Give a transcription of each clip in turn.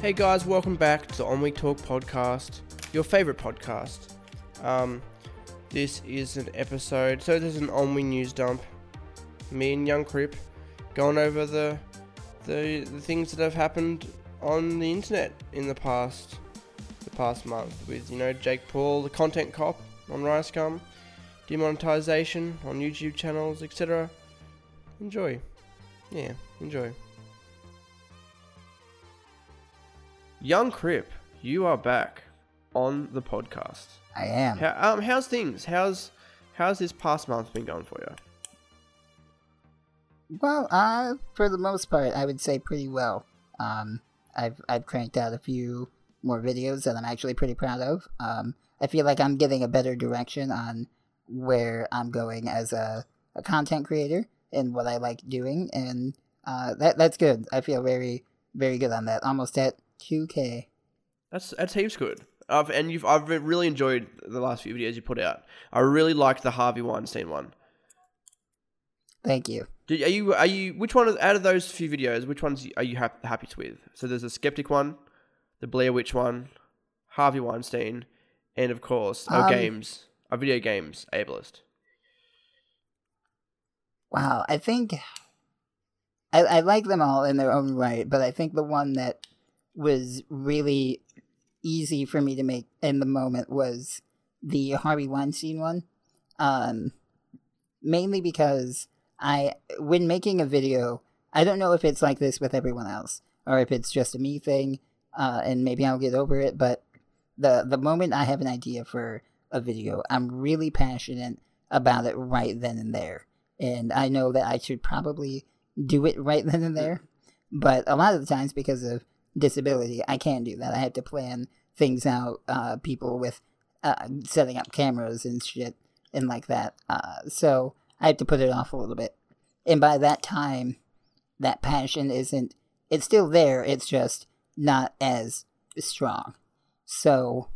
Hey guys, welcome back to the On Week Talk podcast, your favorite podcast. Um, this is an episode, so there's an On Week news dump. Me and Young Crip going over the, the the things that have happened on the internet in the past the past month with you know Jake Paul, the content cop on Ricegum, demonetization on YouTube channels, etc. Enjoy, yeah, enjoy. Young Crip, you are back on the podcast. I am. How, um, how's things? How's how's this past month been going for you? Well, uh, for the most part, I would say pretty well. Um, I've I've cranked out a few more videos that I'm actually pretty proud of. Um, I feel like I'm getting a better direction on where I'm going as a, a content creator and what I like doing, and uh, that that's good. I feel very very good on that. Almost at 2K. That's that's heaps good. I've, and you've I've really enjoyed the last few videos you put out. I really liked the Harvey Weinstein one. Thank you. Did, are you are you which one out of those few videos? Which ones are you hap- happiest with? So there's a skeptic one, the Blair Witch one, Harvey Weinstein, and of course our Um, games, our video games ableist. Wow, I think I, I like them all in their own right, but I think the one that was really easy for me to make in the moment was the Harvey Weinstein one. Um, mainly because I, when making a video, I don't know if it's like this with everyone else or if it's just a me thing, uh, and maybe I'll get over it. But the the moment I have an idea for a video, I'm really passionate about it right then and there, and I know that I should probably do it right then and there. But a lot of the times, because of disability, I can't do that. I have to plan things out. Uh, people with uh, setting up cameras and shit and like that. Uh, so I have to put it off a little bit. And by that time, that passion isn't. It's still there. It's just not as strong. So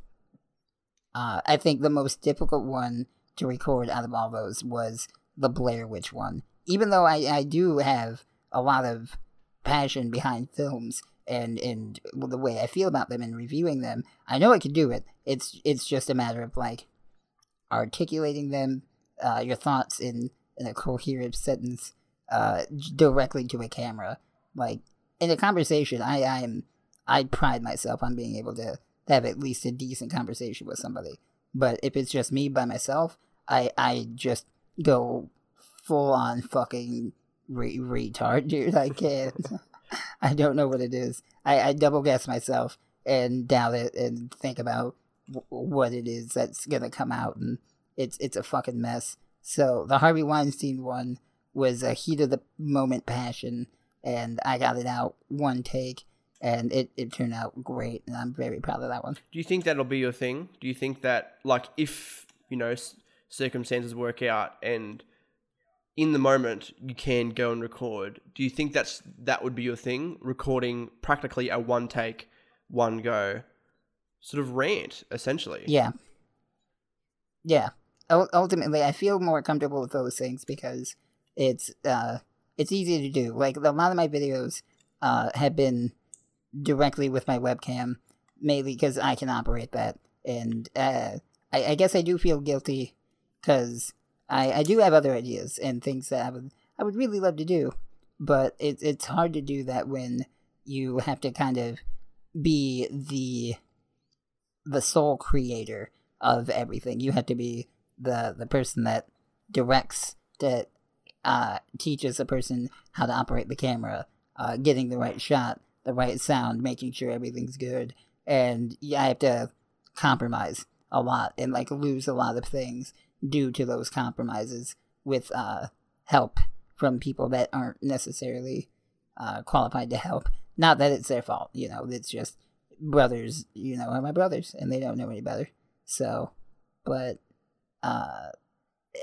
uh, I think the most difficult one to record out of all those was the Blair Witch one. Even though I, I do have a lot of passion behind films and and the way I feel about them and reviewing them, I know I can do it. It's it's just a matter of like articulating them, uh, your thoughts in in a coherent sentence, uh, directly to a camera. Like in a conversation, I I'm I pride myself on being able to have at least a decent conversation with somebody. But if it's just me by myself, I I just go full on fucking re- retard, dude. I can't. I don't know what it is. I, I double guess myself and doubt it and think about w- what it is that's gonna come out, and it's it's a fucking mess. So the Harvey Weinstein one was a heat of the moment passion, and I got it out one take, and it, it turned out great, and I'm very proud of that one. Do you think that'll be your thing? Do you think that like if you know circumstances work out and in the moment you can go and record, do you think that's that would be your thing? Recording practically a one take, one go, sort of rant essentially. Yeah. Yeah. Ul- Ultimately, I feel more comfortable with those things because it's uh it's easy to do. Like a lot of my videos uh have been directly with my webcam, mainly because I can operate that, and uh, I, I guess I do feel guilty because I, I do have other ideas and things that I would I would really love to do, but it, it's hard to do that when you have to kind of be the the sole creator of everything. You have to be the the person that directs, that uh, teaches a person how to operate the camera, uh, getting the right shot, the right sound, making sure everything's good, and yeah, I have to compromise a lot and like lose a lot of things due to those compromises with uh, help from people that aren't necessarily uh, qualified to help. Not that it's their fault, you know. It's just brothers, you know, are my brothers, and they don't know any better. So, but uh,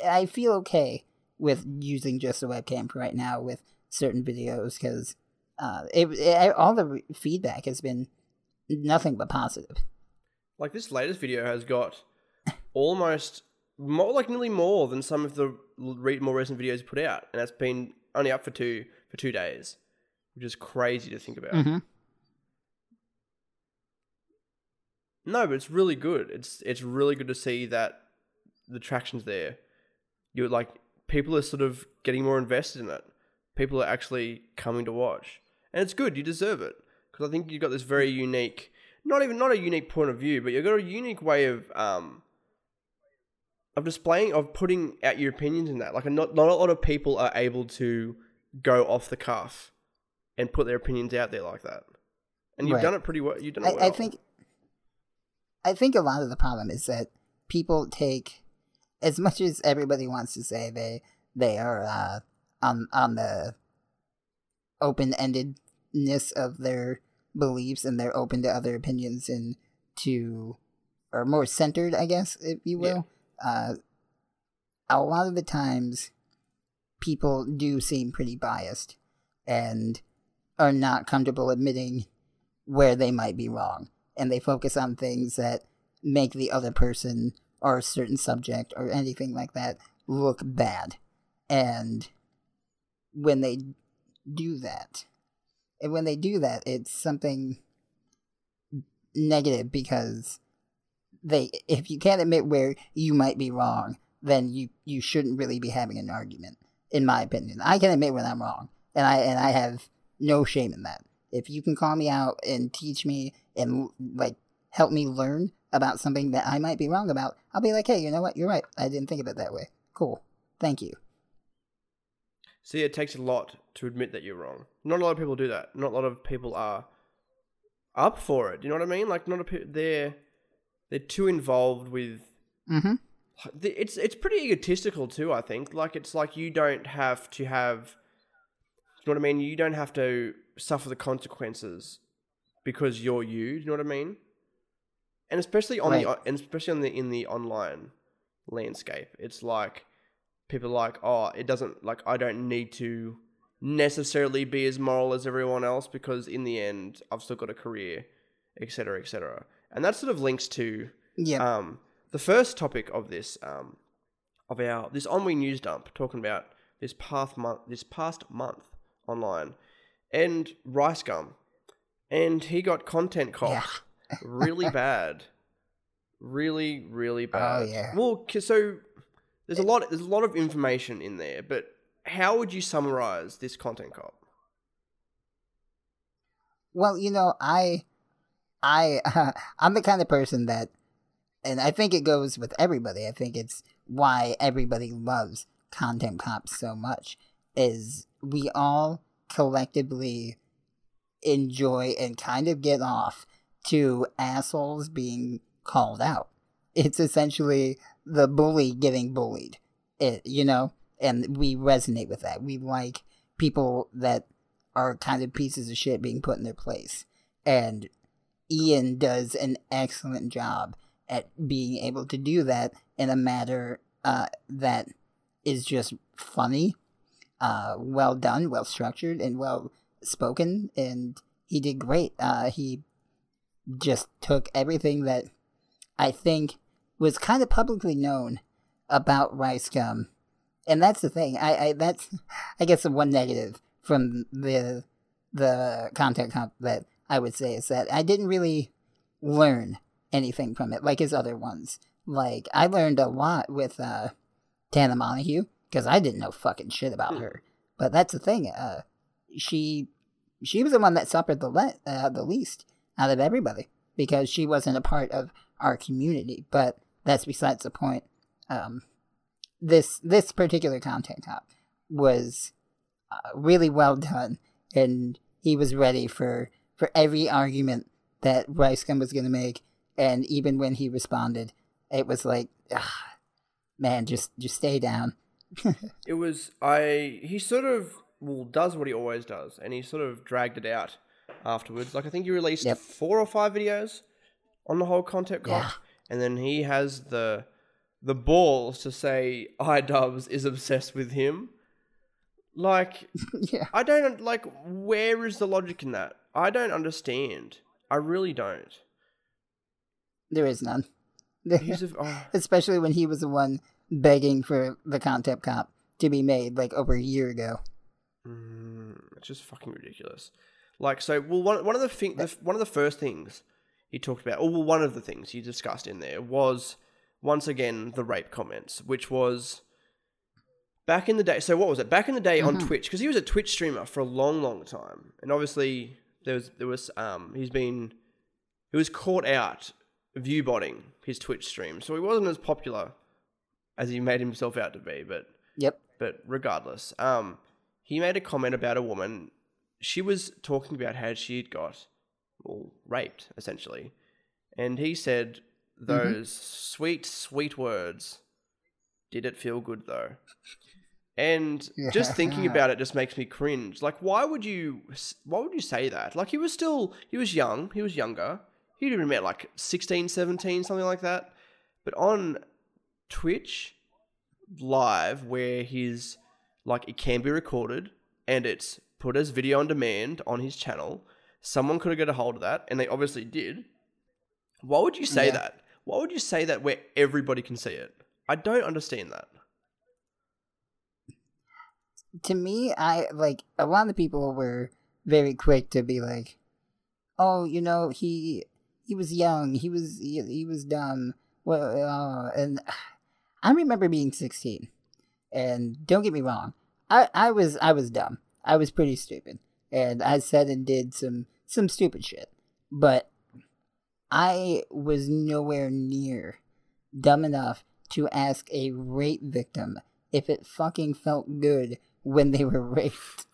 I feel okay with using just a webcam for right now with certain videos because uh, it, it, all the feedback has been nothing but positive. Like this latest video has got almost more, like nearly more than some of the re- more recent videos put out, and that's been only up for two for two days, which is crazy to think about. Mhm. No, but it's really good. It's it's really good to see that the traction's there. You're like people are sort of getting more invested in it. People are actually coming to watch, and it's good. You deserve it because I think you've got this very unique, not even not a unique point of view, but you've got a unique way of um of displaying of putting out your opinions in that. Like, not not a lot of people are able to go off the cuff and put their opinions out there like that. And you've Right. done it pretty well. You've done it I, well. I think I think a lot of the problem is that people take as much as everybody wants to say they they are uh, on on the open endedness of their beliefs and they're open to other opinions and to or more centered, I guess, if you will. Uh, a lot of the times people do seem pretty biased and are not comfortable admitting where they might be wrong. And they focus on things that make the other person or a certain subject or anything like that look bad. And when they do that and when they do that it's something negative because they if you can't admit where you might be wrong then you you shouldn't really be having an argument in my opinion i can admit when i'm wrong and i and i have no shame in that if you can call me out and teach me and like help me learn about something that i might be wrong about i'll be like hey you know what you're right i didn't think of it that way cool thank you See, it takes a lot to admit that you're wrong. Not a lot of people do that. Not a lot of people are up for it. You know what I mean? Like, not a pe- they're they're too involved with. mm-hmm It's it's pretty egotistical too. I think. Like, it's like you don't have to have. You know what I mean? You don't have to suffer the consequences because you're you. Do you know what I mean? And especially on the and especially on the in the online landscape, it's like people are like, oh, it doesn't like I don't need to necessarily be as moral as everyone else because in the end I've still got a career, etc., etc. And that sort of links to yeah um, the first topic of this um, of our this Onwe news dump talking about this past month this past month online and Rice Gum, and he got content copped really bad, really really bad. Oh, yeah. Well, so there's a lot there's a lot of information in there, but how would you summarize this content cop? Well, you know, I, I, I'm the kind of person that, and I think it goes with everybody. I think it's why everybody loves content cops so much. Is we all collectively enjoy and kind of get off to assholes being called out. It's essentially the bully getting bullied. It, you know, and we resonate with that. We like people that are kind of pieces of shit being put in their place. And Ian does an excellent job at being able to do that in a manner uh, that is just funny, uh, well done, well structured, and well spoken. And he did great. Uh, he just took everything that I think was kind of publicly known about Rice Gum. And that's the thing. I, I that's I guess the one negative from the the content cop that I would say is that I didn't really learn anything from it like his other ones. Like I learned a lot with uh Tana Mongeau because I didn't know fucking shit about Hmm. her. But that's the thing. Uh, she she was the one that suffered the le- uh, the least out of everybody because she wasn't a part of our community. But that's besides the point. Um, this this particular content cop was uh, really well done, and he was ready for for every argument that Rice Gum was going to make. And even when he responded, it was like, man, just just stay down. It was I. He sort of well does what he always does, and he sort of dragged it out afterwards. Like I think he released Yep. four or five videos on the whole content cop, Yeah. and then he has the the balls to say iDubbbz is obsessed with him. Like yeah, I don't like. Where is the logic in that? I don't understand. I really don't. there is none. Oh, Especially when he was the one begging for the content cop to be made like over a year ago. Mm, it's just fucking ridiculous. Like so, well, one one of the thing, the, one of the first things he talked about. Oh, well, one of the things he discussed in there was once again the rape comments, which was back in the day. So what was it? Back in the day on Mhm. Twitch, because he was a Twitch streamer for a long, long time, and obviously there was there was um he's been he was caught out view botting his Twitch stream, so he wasn't as popular as he made himself out to be. But Yep. but regardless, um, he made a comment about a woman. She was talking about how she had got well raped essentially, and he said those sweet sweet words. Did it feel good though? And just thinking about it just makes me cringe. Like, why would you? Why would you say that? Like, he was still he was young. He was younger. He'd have met like 16, 17, something like that. But on Twitch live, where he's like it can be recorded and it's put as video on demand on his channel, someone could have got a hold of that, and they obviously did. Why would you say Yeah. that? Why would you say that where everybody can see it? I don't understand that. To me, I like a lot of people were very quick to be like, "Oh, you know, he he was young, he was he, he was dumb." Well, uh, and I remember being sixteen, and don't get me wrong, I I was I was dumb. I was pretty stupid, and I said and did some some stupid shit, but I was nowhere near dumb enough to ask a rape victim if it fucking felt good when they were raped.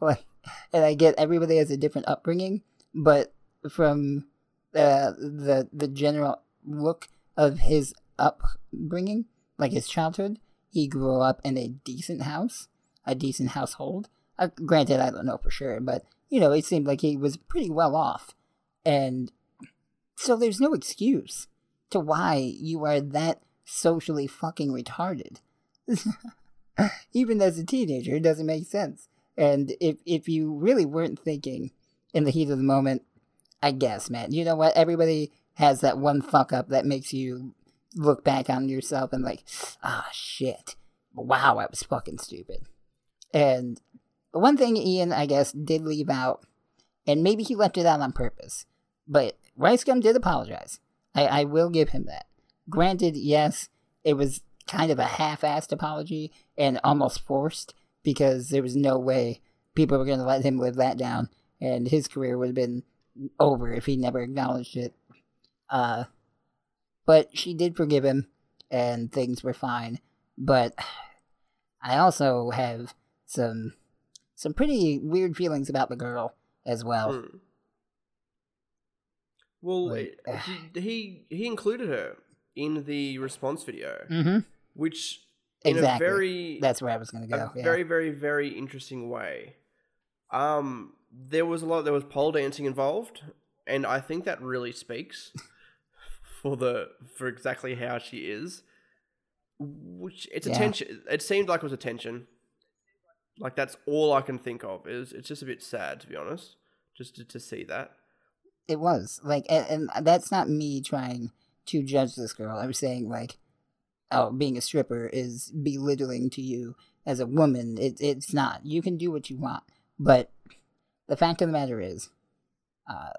like, and I get everybody has a different upbringing, but from uh, the the general look of his upbringing, like his childhood, he grew up in a decent house, a decent household. Uh, granted, I don't know for sure, but you know, it seemed like he was pretty well off, and so there's no excuse to why you are that socially fucking retarded. Even as a teenager, it doesn't make sense. And if if you really weren't thinking in the heat of the moment, I guess, man, you know what? Everybody has that one fuck up that makes you look back on yourself and like, ah, shit. Wow, I was fucking stupid. And one thing Ian, I guess, did leave out, and maybe he left it out on purpose, but Rice Gum did apologize. I, I will give him that. Granted, yes, it was kind of a half-assed apology and almost forced because there was no way people were going to let him live that down, and his career would have been over if he never acknowledged it. Uh, but she did forgive him, and things were fine. But I also have some some pretty weird feelings about the girl as well. Hmm. Well, Like, he, he he included her in the response video, Mm-hmm. Which in Exactly. a very That's where I was going to go. yeah. very very very interesting way. Um, there was a lot. There was pole dancing involved, and I think that really speaks for the for exactly how she is. Which it's Yeah. attention. It seemed like it was attention. Like that's all I can think of. Is it's just a bit sad to be honest, just to, to see that. It was like, and, and that's not me trying to judge this girl. I was saying like, oh, being a stripper is belittling to you as a woman. It, it's not. You can do what you want, but the fact of the matter is, uh,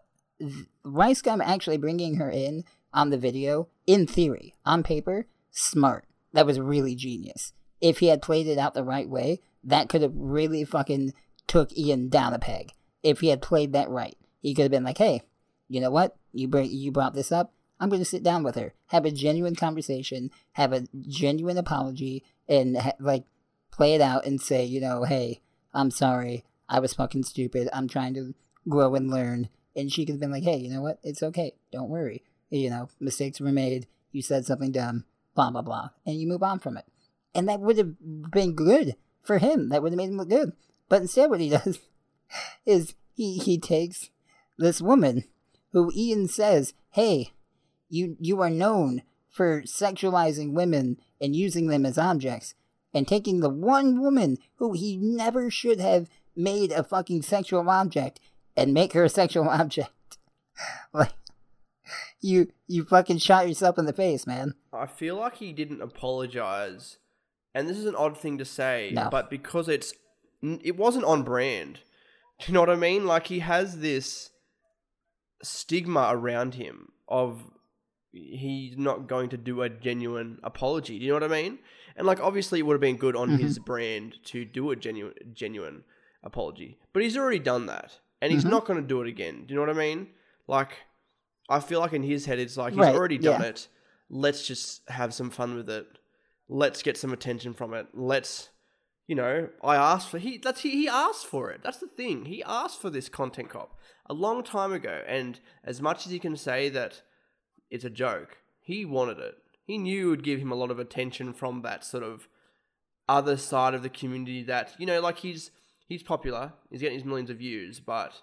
Rice Gum actually bringing her in on the video, in theory, on paper, smart. That was really genius. If he had played it out the right way, that could have really fucking took Ian down a peg. If he had played that right, he could have been like, "Hey, you know what? You bring you brought this up. I'm going to sit down with her, have a genuine conversation, have a genuine apology, and ha- like play it out and say, you know, hey, I'm sorry, I was fucking stupid. I'm trying to grow and learn. And she could have been like, hey, you know what? It's okay. Don't worry. You know, mistakes were made. You said something dumb. Blah blah blah, and you move on from it. And that would have been good for him. That would have made him look good. But instead, what he does is he he takes this woman who Ian says, "Hey, you you are known for sexualizing women and using them as objects, and taking the one woman who he never should have made a fucking sexual object and make her a sexual object." like you you fucking shot yourself in the face, man. I feel like he didn't apologize, and this is an odd thing to say, No. but because it's it wasn't on brand. Do you know what I mean? Like he has this stigma around him of he's not going to do a genuine apology. Do you know what I mean? And like obviously it would have been good on his brand to do a genuine genuine apology. But he's already done that. And he's Mhm. not going to do it again. Do you know what I mean? Like I feel like in his head it's like he's Right, already done yeah. it. Let's just have some fun with it. Let's get some attention from it. Let's you know, I asked for he that's he, he asked for it. That's the thing. He asked for this content cop a long time ago and as much as he can say that it's a joke, he wanted it. He knew it would give him a lot of attention from that sort of other side of the community that, you know, like he's he's popular, he's getting his millions of views, but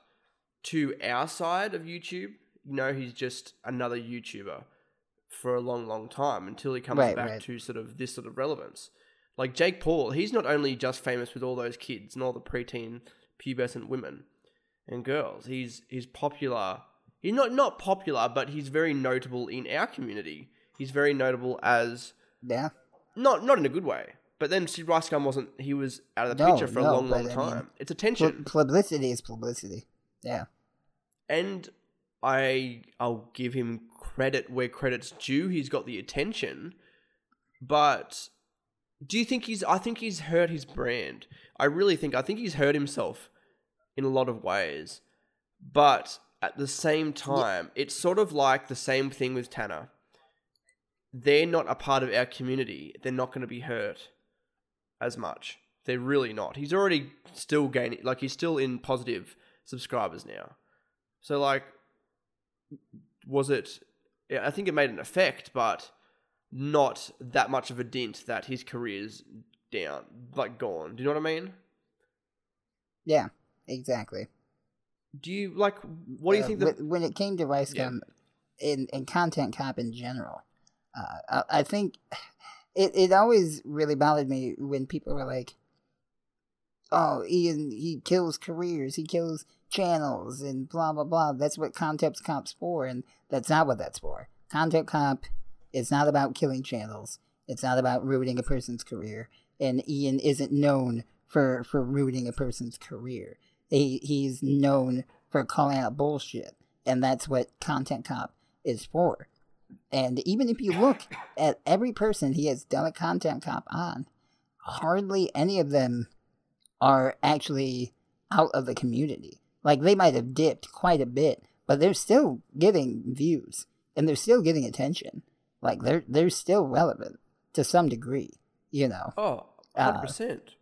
to our side of YouTube, you know, he's just another YouTuber for a long, long time until he comes Right, back right. to sort of this sort of relevance. Like Jake Paul, he's not only just famous with all those kids and all the preteen pubescent women and girls. He's he's popular. He's not not popular, but he's very notable in our community. He's very notable as Yeah. not not in a good way. But then Sid Rice Gum wasn't. He was out of the No, picture for a long, long but I time. mean, it's attention, publicity is publicity. Yeah. and I I'll give him credit where credit's due. He's got the attention, but do you think he's? I think he's hurt his brand. I really think. I think he's hurt himself in a lot of ways, but at the same time, it's sort of like the same thing with Tanner. They're not a part of our community. They're not going to be hurt as much. They're really not. He's already still gaining, like he's still in positive subscribers now. So like, was it? Yeah, I think it made an effect, but not that much of a dent that his career's down, like gone. Do you know what I mean? Yeah. Exactly. Do you like? What do you Uh, think? The, when, it came to Rice Yeah. In, in content cop in general, uh, I, I think it, it always really bothered me when people were like, oh, Ian, he kills careers, he kills channels, and blah, blah, blah. That's what content cop's for, and that's not what that's for. Content cop is not about killing channels, it's not about ruining a person's career, and Ian isn't known for, for ruining a person's career. He, he's known for calling out bullshit, and that's what Content Cop is for. And even if you look at every person he has done a Content Cop on, hardly any of them are actually out of the community. Like they might have dipped quite a bit, but they're still getting views and they're still getting attention. Like they're they're still relevant to some degree, you know. oh, uh, 100 percent.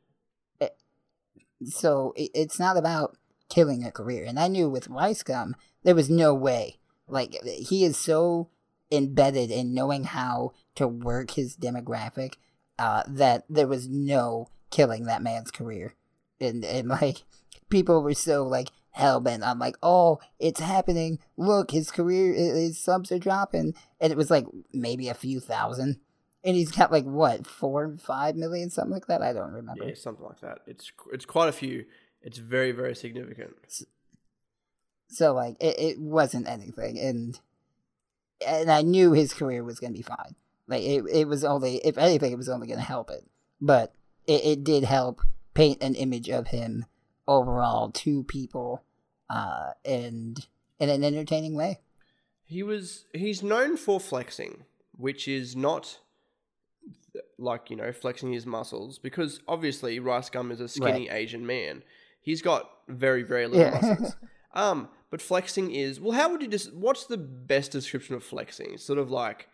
So it, it's not about killing a career. And I knew with Rice Gum, there was no way. Like he is so embedded in knowing how to work his demographic uh, that there was no killing that man's career. And and like people were so like hell bent on like, oh, it's happening. Look, his career, his subs are dropping, and it was like maybe a few thousand. And he's got like what four, five million, something like that. I don't remember. Yeah, something like that. It's it's quite a few. It's very very significant. So like it, it wasn't anything, and and I knew his career was gonna be fine. Like it, it was only if anything, it was only gonna help it. But it, it did help paint an image of him overall to people, uh, and in an entertaining way. He was he's known for flexing, which is not like you know flexing his muscles because obviously Rice Gum is a skinny Asian man. He's got very very little Yeah. muscles. Um, but flexing is well. How would you just? What's the best description of flexing? It's sort of like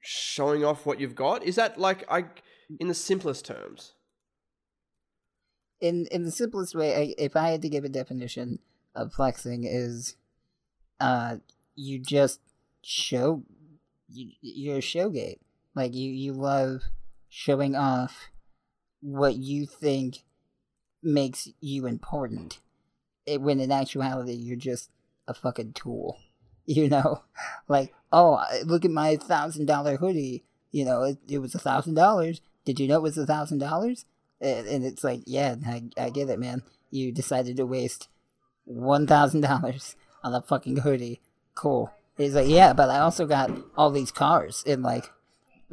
showing off what you've got. Is that like I in the simplest terms? in in the simplest way, I, if I had to give a definition of flexing, is uh, you just show you, you're a showgate. Like you you love showing off what you think makes you important. It, when in actuality, you're just a fucking tool. You know, like oh, look at my thousand dollar hoodie. You know, it, it was a thousand dollars. Did you know it was a thousand dollars? And, and it's like, yeah, I, I get it, man. You decided to waste one thousand dollars on a fucking hoodie. Cool. He's like, yeah, but I also got all these cars and like,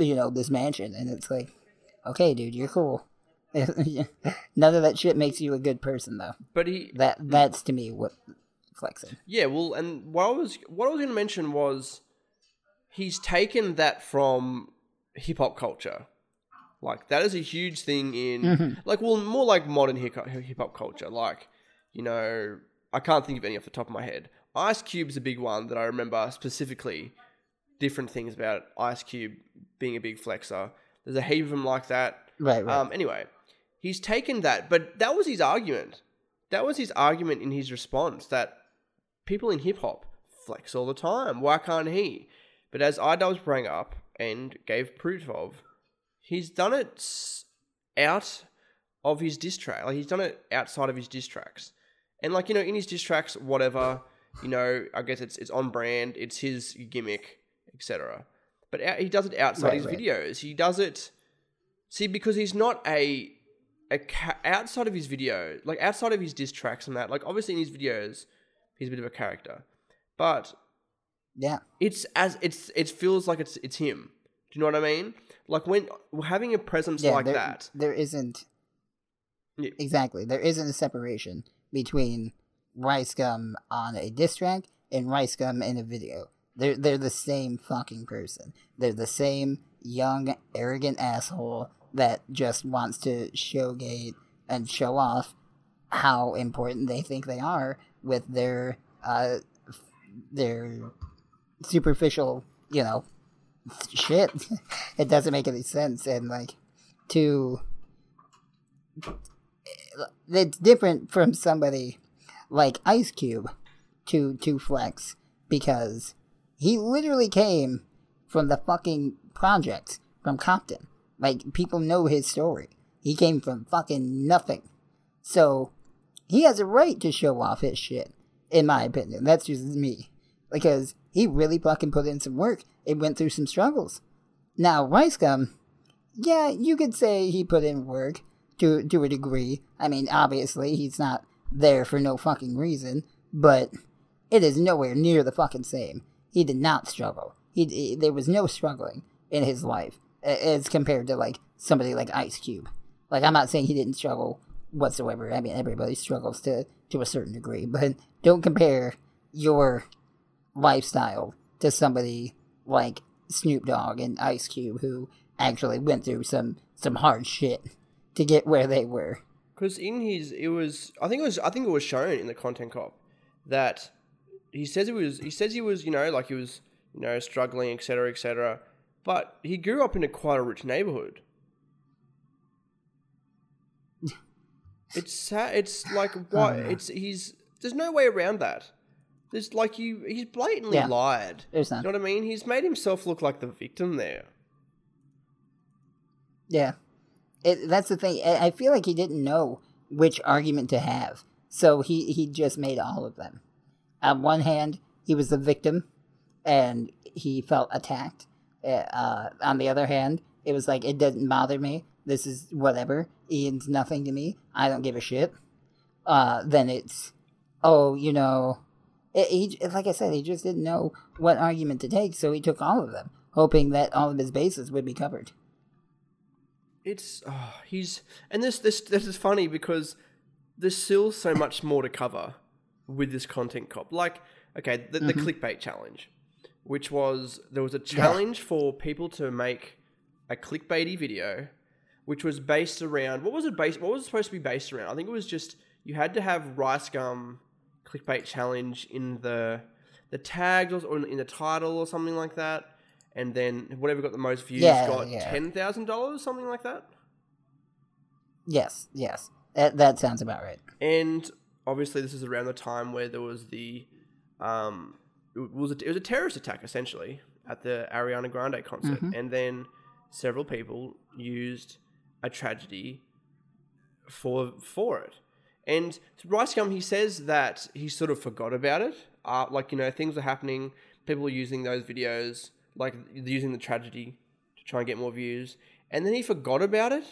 you know, this mansion, and it's like, okay, dude, you're cool. None of that shit makes you a good person, though. But he That that's to me what flexing. Yeah, well, and what I was what I was going to mention was he's taken that from hip hop culture. Like that is a huge thing in Mhm. like well more like modern hip hop culture. Like you know, I can't think of any off the top of my head. Ice Cube's a big one that I remember specifically. Different things about Ice Cube being a big flexer. There's a heap of them like that. Right, right. Um, anyway, he's taken that, but that was his argument. That was his argument in his response that people in hip hop flex all the time. Why can't he? But as Idubbbz bring up and gave proof of, he's done it out of his diss track. Like he's done it outside of his diss tracks, and like you know, in his diss tracks, whatever you know, I guess it's it's on brand. It's his gimmick, etc. But out, he does it outside Right, his right. videos. He does it. See, because he's not a a ca- outside of his video, like outside of his diss tracks and that. Like obviously in his videos, he's a bit of a character, but yeah. it's as it's it feels like it's it's him. Do you know what I mean? Like when having a presence Yeah, like there, that. there isn't Yeah. exactly there isn't a separation between Rice Gum on a diss track and Rice Gum in a video. They're they're the same fucking person. They're the same young arrogant asshole that just wants to showgate and show off how important they think they are with their uh their superficial, you know, shit. it doesn't make any sense and like to it's different from somebody like Ice Cube to to Flex because he literally came from the fucking project from Compton. Like people know his story. He came from fucking nothing. So he has a right to show off his shit, in my opinion. That's just me. Because he really fucking put in some work and went through some struggles. Now, Rice Gum, yeah, you could say he put in work to to a degree. I mean, obviously he's not there for no fucking reason, but it is nowhere near the fucking same. He did not struggle. He, he- there was no struggling in his life as compared to like somebody like Ice Cube. Like I'm not saying he didn't struggle whatsoever. I mean, everybody struggles to to a certain degree, but don't compare your lifestyle to somebody like Snoop Dogg and Ice Cube who actually went through some some hard shit to get where they were. Because in his, it was I think it was I think it was shown in the content cop that he says he was he says he was you know like he was you know struggling etc etc, but he grew up in a quite a rich neighborhood. It's sad. It's like what Oh, it's he's there's no way around that. There's like you he's blatantly Yeah. lied. There's You know what I mean? He's made himself look like the victim there. Yeah. It, that's the thing. I I feel like he didn't know which argument to have. So he, he just made all of them. On one hand, he was the victim and he felt attacked. Uh, on the other hand, it was like, it doesn't bother me. This is whatever. Ian's nothing to me. I don't give a shit. Uh, then it's, oh, you know, it, he, like I said, he just didn't know what argument to take, so he took all of them, hoping that all of his bases would be covered. It's oh, he's and this this this is funny because there's still so much more to cover with this content cop. Like, okay, the, the mm-hmm. clickbait challenge, which was there was a challenge for people to make a clickbaity video, which was based around what was it based? What was it supposed to be based around? I think it was just you had to have rice gum clickbait challenge in the the tags or in the title or something like that. And then whatever got the most views Yeah, got yeah. ten thousand dollars, something like that. Yes, yes. That, that sounds about right. And obviously, this is around the time where there was the, um, it was a, it was a terrorist attack essentially at the Ariana Grande concert, and then several people used a tragedy for for it. And Rice Gum, he says that he sort of forgot about it. Uh, like you know, things were happening. People were using those videos, like using the tragedy to try and get more views, and then he forgot about it.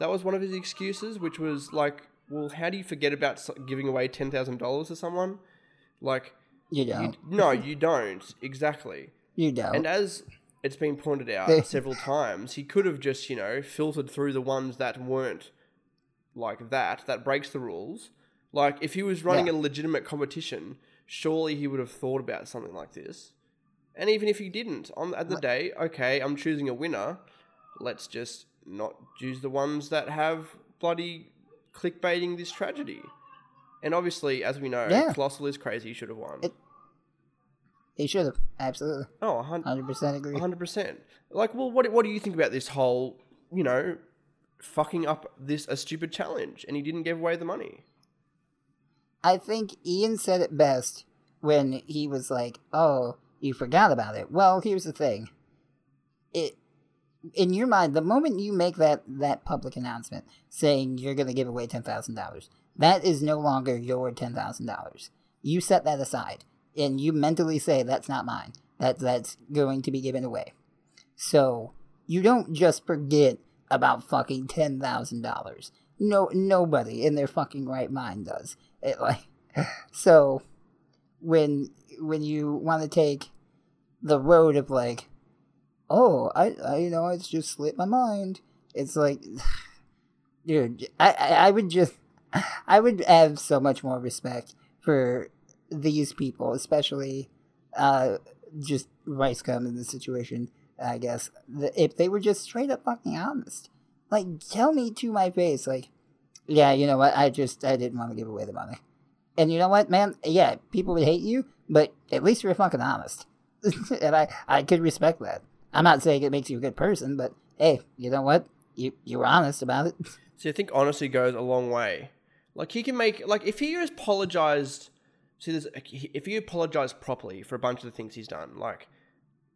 That was one of his excuses, which was like, well, how do you forget about giving away ten thousand dollars to someone? Like, You you, don't. no, you don't exactly. You don't. And as it's been pointed out several times, he could have just, you know, filtered through the ones that weren't like that, that breaks the rules, Like, if he was running Yeah. a legitimate competition, surely he would have thought about something like this. And even if he didn't, on at the What- day, okay, I'm choosing a winner. Let's just not choose the ones that have bloody clickbaiting this tragedy. And obviously, as we know, Yeah. Colossal is crazy. He should have won. It- He should have absolutely, oh, a hun- hundred percent agree. hundred percent. Like, well, what what do you think about this whole, you know, fucking up this a stupid challenge, and he didn't give away the money? I think Ian said it best when he was like, "Oh, you forgot about it." Well, here's the thing. It in your mind, the moment you make that that public announcement saying you're going to give away $10,000, that is no longer your $10,000. You set that aside and you mentally say that's not mine. That that's going to be given away. So, you don't just forget about fucking $10,000. No nobody in their fucking right mind does. It like so when when you want to take the road of like oh I, I you know it's just slipped my mind. It's like dude I, I would just i would have so much more respect for these people especially uh just rice gum in this situation i guess. If they were just straight up fucking honest. Like tell me to my face like yeah you know what? I just i didn't want to give away the money. And you know what man? Yeah people would hate you but at least you're fucking honest. And i i could respect that i'm not saying it makes you a good person but hey you know what you you were honest about it See, I think honesty goes a long way. Like he can make like if he has apologized. See, there's if he apologized properly for a bunch of the things he's done, like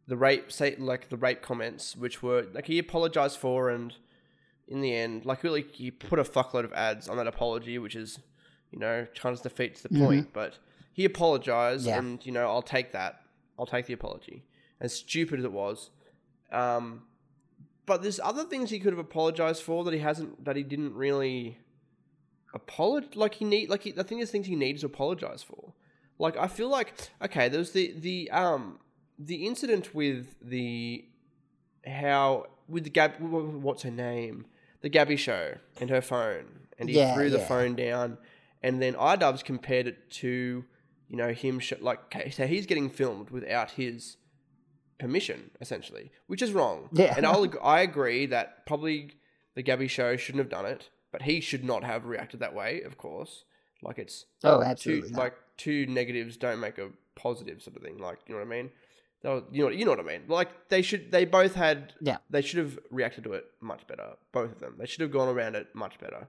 the rape, say like the rape comments, which were like he apologized for, and in the end, like really, he put a fuckload of ads on that apology, which is, you know, kind of defeats the mm-hmm. point. But he apologized, Yeah. and you know, I'll take that. I'll take the apology, as stupid as it was. Um, but there's other things he could have apologized for that he hasn't that he didn't really apologize like he need like he, I think there's things he needs to apologize for. Like I feel like okay, there's the the um the incident with the how with the Gab what's her name the Gabbie show and her phone and he Yeah, threw the yeah. phone down and then iDubbbz compared it to you know him sh- like okay, so he's getting filmed without his permission essentially which is wrong Yeah. and I'll, I agree that probably the Gabbie show shouldn't have done it but he should not have reacted that way of course like it's oh two absolutely not. like two negatives don't make a positive sort of thing like you know what I mean was- you know you know what I mean like they should they both had Yeah. they should have reacted to it much better both of them they should have gone around it much better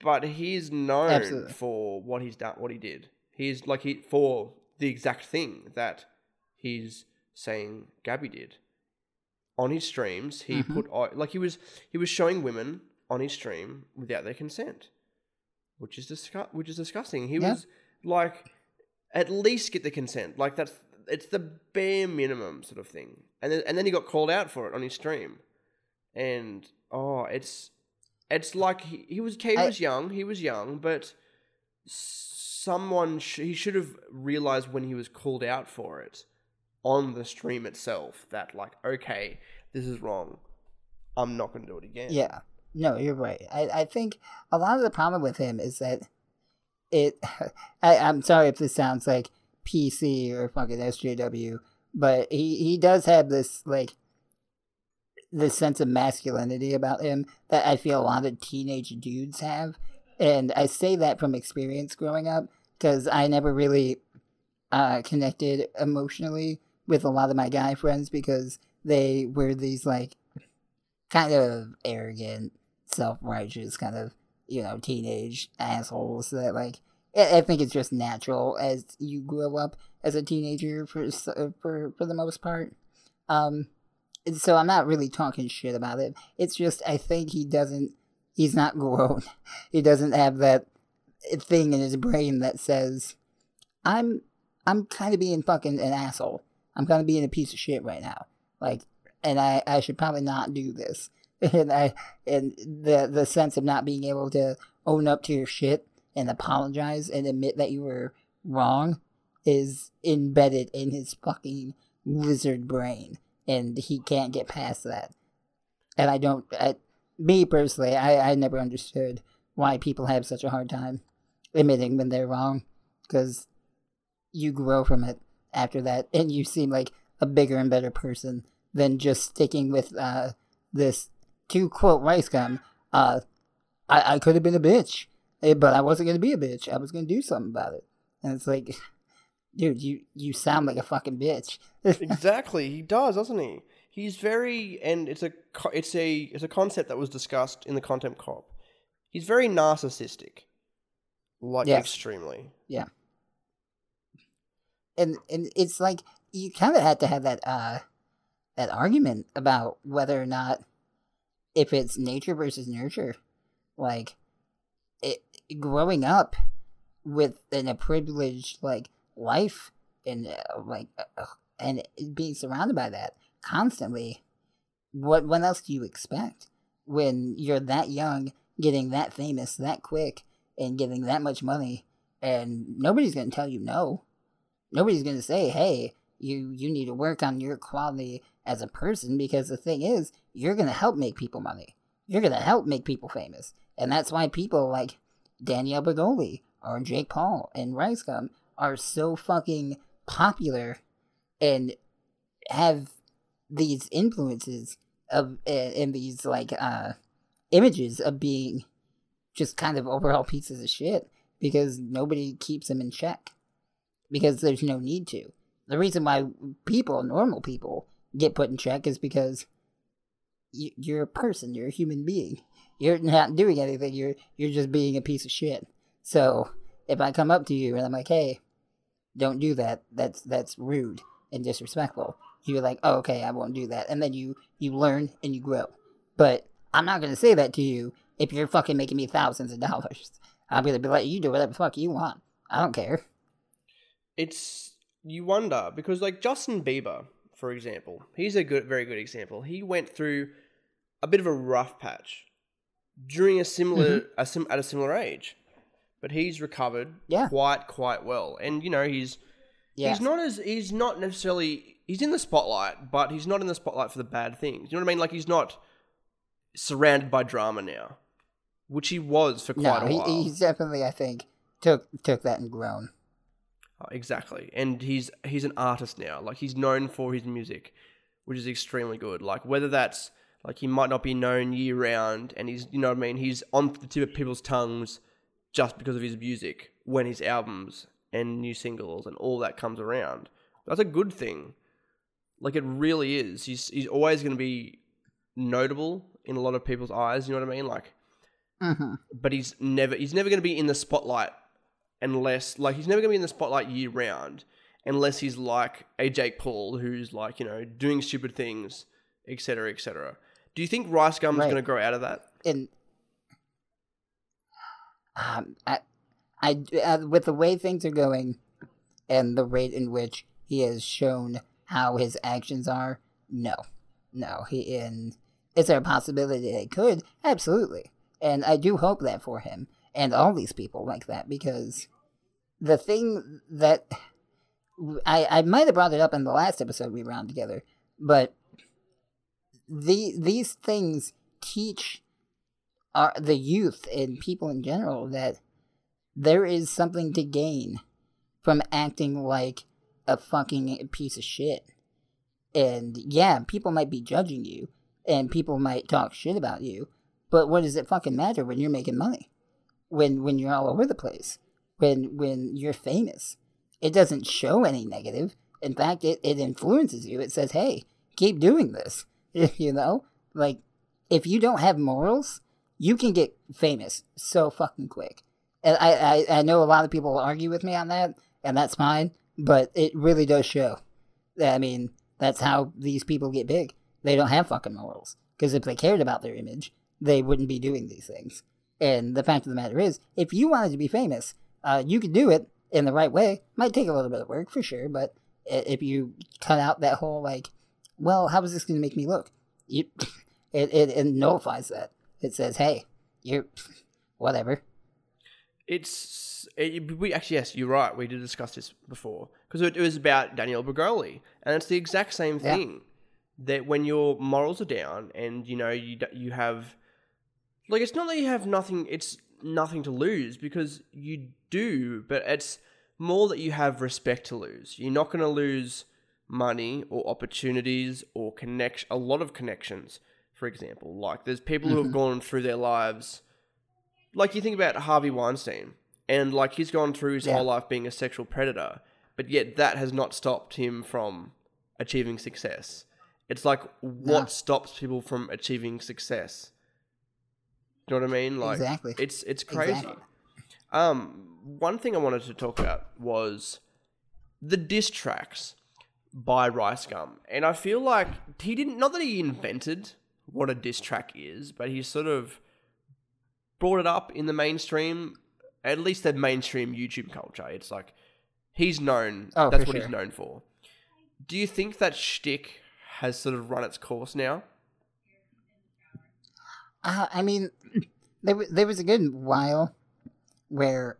but he's known Absolutely. for what he's done what he did he's like he for the exact thing that he's saying Gabbie did. On his streams he Mhm. put like he was he was showing women on his stream without their consent which is disgu- which is disgusting. He Yeah. was like at least get the consent. Like that's it's the bare minimum sort of thing. And then and then he got called out for it on his stream. And oh it's it's like he, he was he I- was young he was young but someone sh- he should have realized when he was called out for it on the stream itself that like okay this is wrong i'm not going to do it again Yeah. No, you're right. I, I think a lot of the problem with him is that it. I, I'm sorry if this sounds like PC or fucking SJW, but he, he does have this, like, this sense of masculinity about him that I feel a lot of teenage dudes have. And I say that from experience growing up because I never really uh, connected emotionally with a lot of my guy friends because they were these, like, kind of arrogant, self righteous, kind of you know teenage assholes that like I think it's just natural as you grow up as a teenager for for for the most part. Um, so I'm not really talking shit about it. It's just I think he doesn't. He's not grown. He doesn't have that thing in his brain that says, "I'm I'm kind of being fucking an asshole. I'm gonna be in a piece of shit right now. Like, and I I should probably not do this." And I and the the sense of not being able to own up to your shit and apologize and admit that you were wrong is embedded in his fucking lizard brain, and he can't get past that. And I don't. I, me personally, I I never understood why people have such a hard time admitting when they're wrong because you grow from it after that and you seem like a bigger and better person than just sticking with uh, this to quote rice gum uh, I, I could have been a bitch eh, but i wasn't going to be a bitch i was going to do something about it and it's like dude you you sound like a fucking bitch exactly, he does, doesn't he? He's very, and it's a it's a it's a concept that was discussed in the content cop. He's very narcissistic, like Yes. extremely. And and it's like you kind of had to have that uh that argument about whether or not if it's nature versus nurture like it growing up with in a privileged like life and uh, like uh, and being surrounded by that constantly what what else do you expect when you're that young getting that famous that quick and getting that much money and nobody's going to tell you no nobody's going to say hey you you need to work on your quality as a person because the thing is you're going to help make people money. You're going to help make people famous. And that's why people like Danielle Bregoli or jake paul and rice gum are so fucking popular and have these influences of and these like uh images of being just kind of overall pieces of shit because nobody keeps them in check because there's no need to. The reason why people, normal people, get put in check is because you, you're a person, you're a human being. You're not doing anything. You're you're just being a piece of shit. So if I come up to you and I'm like, "Hey, don't do that. That's that's rude and disrespectful." You're like, "Oh, okay, I won't do that." And then you you learn and you grow. But I'm not gonna say that to you if you're fucking making me thousands of dollars. I'm gonna be like, "You do whatever the fuck you want. I don't care." It's you wonder because like Justin Bieber, for example, he's a good, very good example. He went through a bit of a rough patch during a similar mm-hmm. a sim, at a similar age, but he's recovered Yeah. quite quite well. And you know he's Yeah. he's not as he's not necessarily he's in the spotlight, but he's not in the spotlight for the bad things. You know what I mean? Like he's not surrounded by drama now, which he was for quite no, a he, while. he's definitely, I think, took took that and grown. Uh, exactly, and he's he's an artist now. Like he's known for his music, which is extremely good. Like whether that's like he might not be known year round, and he's you know what I mean. He's on the tip of people's tongues just because of his music when his albums and new singles and all that comes around. That's a good thing. Like it really is. He's he's always going to be notable in a lot of people's eyes. You know what I mean? Like hmm but he's never he's never going to be in the spotlight unless like he's never to be in the spotlight year round unless he's like a Jake Paul who's like you know doing stupid things etc etc do you think Rice Gum's Right. to grow out of that And um, I, I, uh, with the way things are going, and the rate in which he has shown how his actions are, no, no. He and is there a possibility that he could? Absolutely, and I do hope that for him and all these people like that because the thing that I I might have brought it up in the last episode we on together, but the these things teach our the youth and people in general that there is something to gain from acting like a fucking piece of shit. And yeah, people might be judging you and people might talk shit about you, but what does it fucking matter when you're making money? When when you're all over the place? When when you're famous? It doesn't show any negative. In fact, it, it influences you. It says, hey, keep doing this. you know? Like, if you don't have morals, you can get famous so fucking quick. And I, I, I know a lot of people will argue with me on that, and that's fine, but it really does show. I mean, that's how these people get big. They don't have fucking morals. Because if they cared about their image, they wouldn't be doing these things. And the fact of the matter is, if you wanted to be famous, uh, you could do it in the right way. Might take a little bit of work for sure, but if you cut out that whole like, well, how is this going to make me look? You, it, it it nullifies that. It says, hey, you're whatever. it's it, we actually yes you're right we did discuss this before because it, it was about Danielle Bregoli and it's the exact same Yeah. thing that when your morals are down and you know you you have like it's not that you have nothing it's nothing to lose because you do, but it's more that you have respect to lose. You're not going to lose money or opportunities or connection, a lot of connections, for example. Like there's people who have mm-hmm. gone through their lives, like you think about Harvey Weinstein, and like he's gone through his Yeah. whole life being a sexual predator, but yet that has not stopped him from achieving success. It's like what No. stops people from achieving success? You know what I mean? Like Exactly. it's it's crazy. Exactly. Um, one thing I wanted to talk about was the diss tracks by Rice Gum, and I feel like he didn't. Not that he invented what a diss track is, but he sort of brought it up in the mainstream, at least the mainstream YouTube culture. It's like he's known. Oh, that's what he's known for. Do you think that shtick has sort of run its course now? Uh, I mean, there there was a good while where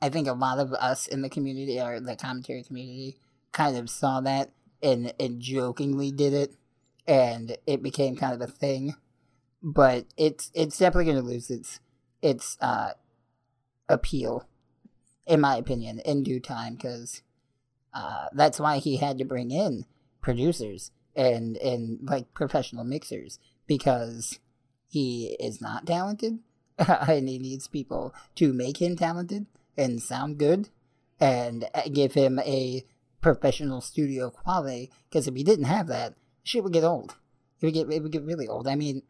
I think a lot of us in the community or the commentary community kind of saw that and and jokingly did it, and it became kind of a thing. But it's it's definitely going to lose its its uh, appeal, in my opinion, in due time because uh, that's why he had to bring in producers and and like professional mixers because he is not talented and he needs people to make him talented and sound good and uh, give him a professional studio quality because if he didn't have that shit would get old. It would get it would get really old. I mean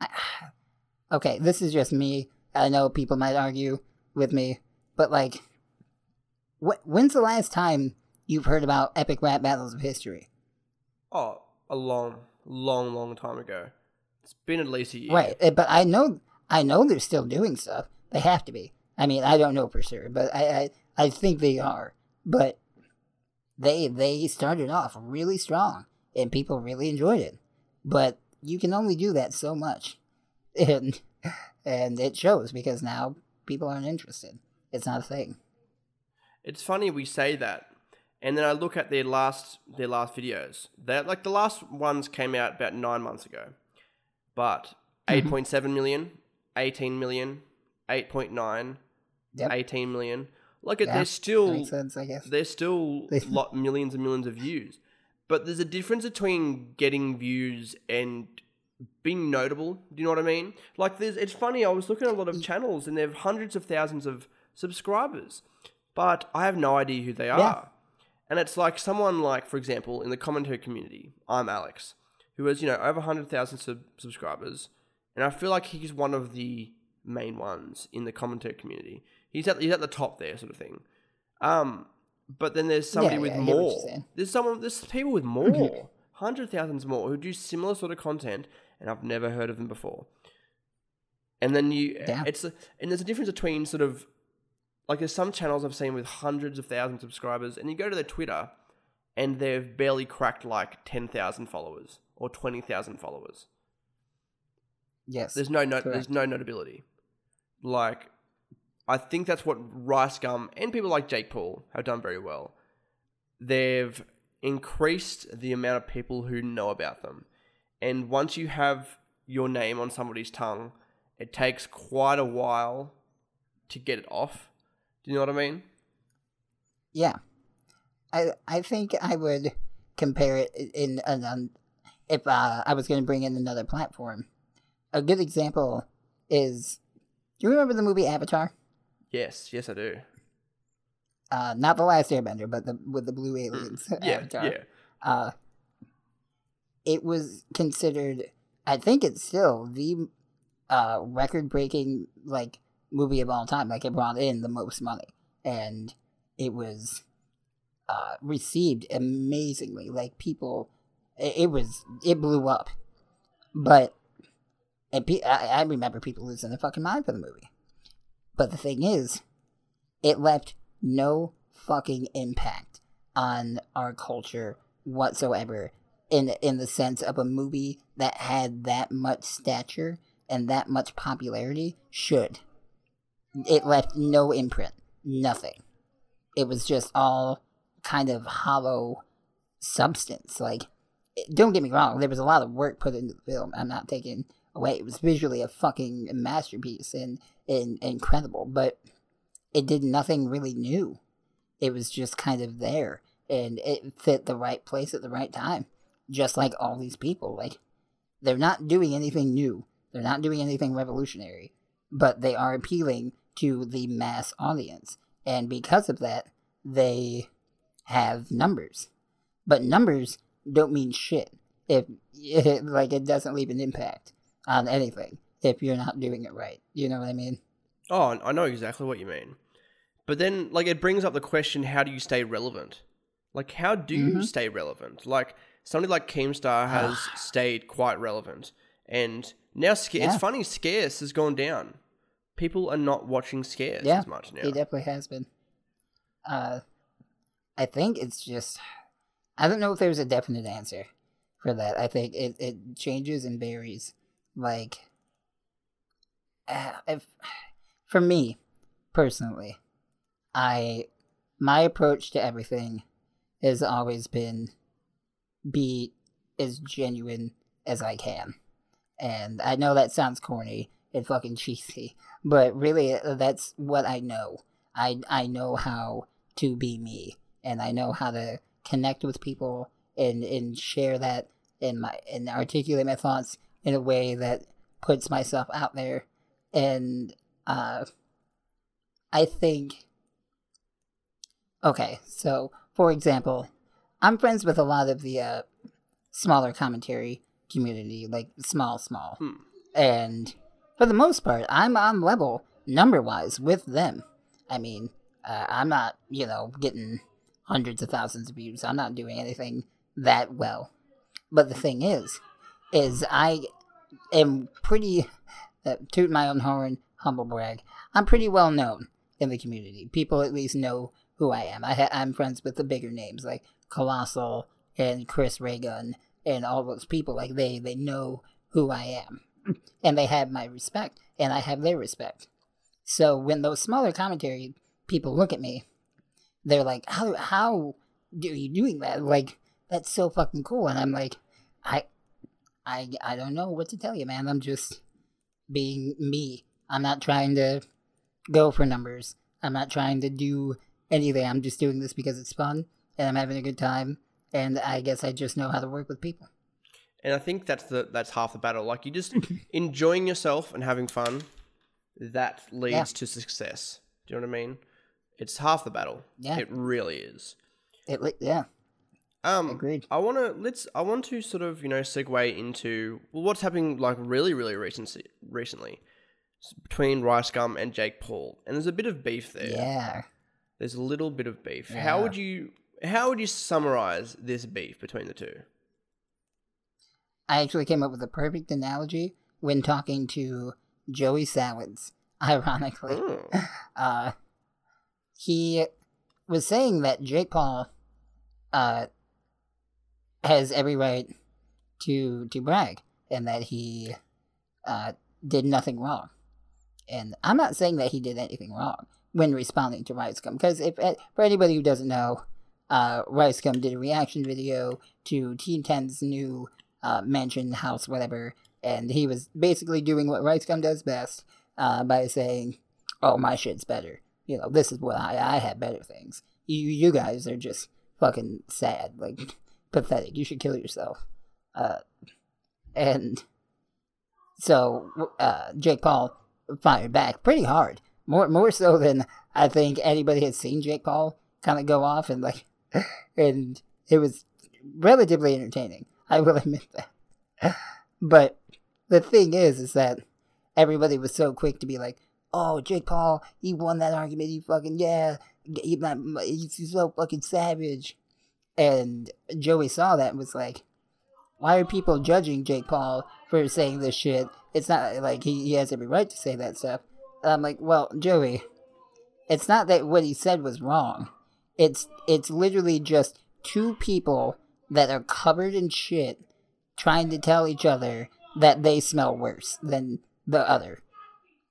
okay this is just me. I know people might argue with me but like wh- when's the last time you've heard about epic rap battles of history? Oh, a long, long, long time ago. It's been at least a year. Right, eh, but I know I know they're still doing stuff. They have to be. I mean, I don't know for sure, but I I, I think they are. But they they started off really strong, and people really enjoyed it. But you can only do that so much, and and it shows because now people aren't interested. It's not a thing. It's funny we say that, and then I look at their last their last videos. That like the last ones came out about nine months ago, but Mm-hmm. 8.7 million, 18 million, 8.9, Yep. 18 million. Like Yeah, they're still sense, I guess. they're still lot millions and millions of views. But there's a difference between getting views and being notable. Do you know what I mean? Like there's it's funny, I was looking at a lot of channels and they have hundreds of thousands of subscribers. But I have no idea who they are. And it's like someone like, for example, in the commentary community, I'm Alex, who has, you know, over 100,000 sub- subscribers. And I feel like he's one of the main ones in the commentary community. He's at, he's at the top there, sort of thing. Um, but then there's somebody Yeah, with yeah, I get what you're more. There's someone, there's people with more, hundred thousands more, who do similar sort of content, and I've never heard of them before. And then you, Yeah. it's a, and there's a difference between sort of like there's some channels I've seen with hundreds of thousands of subscribers, and you go to their Twitter, and they've barely cracked like ten thousand followers or twenty thousand followers. Yes. There's no no- there's no notability. Like, I think that's what Rice Gum and people like Jake Paul have done very well. They've increased the amount of people who know about them, and once you have your name on somebody's tongue, it takes quite a while to get it off. Do you know what I mean? Yeah, I I think I would compare it in an if uh, I was going to bring in another platform. A good example is, do you remember the movie Avatar? Yes, yes, I do. Uh, not the last Airbender, but the with the blue aliens. Mm. Yeah, Avatar. yeah. Uh, it was considered. I think it's still the uh, record-breaking like movie of all time. Like it brought in the most money, and it was uh, received amazingly. Like people, it, was it blew up. But and pe- I, I remember people losing their fucking mind for the movie. But the thing is, it left no fucking impact on our culture whatsoever in in the sense of a movie that had that much stature and that much popularity should. It left no imprint. Nothing. It was just all kind of hollow substance. Like don't get me wrong, there was a lot of work put into the film. I'm not taking away. It was visually a fucking masterpiece and, and incredible, but it did nothing really new. It was just kind of there and it fit the right place at the right time. Just like all these people. Like they're not doing anything new. They're not doing anything revolutionary, but they are appealing to the mass audience. And because of that, they have numbers. But numbers don't mean shit if like it doesn't leave an impact on anything if you're not doing it right. You know what I mean? Oh, I know exactly what you mean. But then like it brings up the question how do you stay relevant? Like how do you Mhm. stay relevant? Like somebody like Keemstar has stayed quite relevant and now sca- Yeah. it's funny scarce has gone down. People are not watching scarce Yeah, as much now. He definitely has been. Uh, I think it's just. I don't know if there's a definite answer for that. I think it, it changes and varies. Like, uh, if for me personally, I my approach to everything has always been be as genuine as I can. And I know that sounds corny and fucking cheesy, but really uh, that's what I know. I I know how to be me and I know how to connect with people and and share that in my and articulate my thoughts in a way that puts myself out there and uh I think okay, so for example, I'm friends with a lot of the uh smaller commentary community, like small small. Hmm. And for the most part, I'm on level number wise with them. I mean, uh, I'm not, you know, getting hundreds of thousands of views. I'm not doing anything that well. But the thing is, is I am pretty, uh, toot my own horn, humble brag, I'm pretty well known in the community. People at least know who I am. I ha- I'm friends with the bigger names like Colossal and Chris Raygun and all those people. Like they, they know who I am. And they have my respect, and I have their respect. So when those smaller commentary people look at me, they're like, "How how are you doing that? Like that's so fucking cool." And I'm like, "I I I don't know what to tell you, man. I'm just being me. I'm not trying to go for numbers. I'm not trying to do anything. I'm just doing this because it's fun and I'm having a good time. And I guess I just know how to work with people. And I think that's the that's half the battle. Like you just enjoying yourself and having fun, that leads Yeah. to success. Do you know what I mean? It's half the battle. Yeah. It really is. It li- yeah, Um agreed. I want to let's I want to sort of, you know, segue into well, what's happening like really really recently recently between Rice Gum and Jake Paul. And there's a bit of beef there. Yeah. There's a little bit of beef. How would you how would you summarize this beef between the two? I actually came up with a perfect analogy when talking to Joey Salads, ironically. Oh. uh, he was saying that Jake Paul uh, has every right to to brag and that he uh, did nothing wrong. And I'm not saying that he did anything wrong when responding to Rice Gum, because if eh, for anybody who doesn't know, uh, Rice Gum did a reaction video to Team 10's new uh, mansion, house, whatever, and he was basically doing what Rice Gum does best uh, by saying, "Oh, my shit's better. You know, this is what I I have better things. You you guys are just fucking sad, like pathetic. You should kill yourself." Uh, and so uh, Jake Paul fired back pretty hard, more more so than I think anybody had seen Jake Paul kind of go off and like, and it was relatively entertaining. I will admit that. But the thing is, is that everybody was so quick to be like, "Oh, Jake Paul, he won that argument. He fucking yeah, he, he's so fucking savage." And Joey saw that and was like, "Why are people judging Jake Paul for saying this shit? It's not like he, he has every right to say that stuff." And I'm like, "Well, Joey, it's not that what he said was wrong. It's it's literally just two people that are covered in shit trying to tell each other that they smell worse than the other.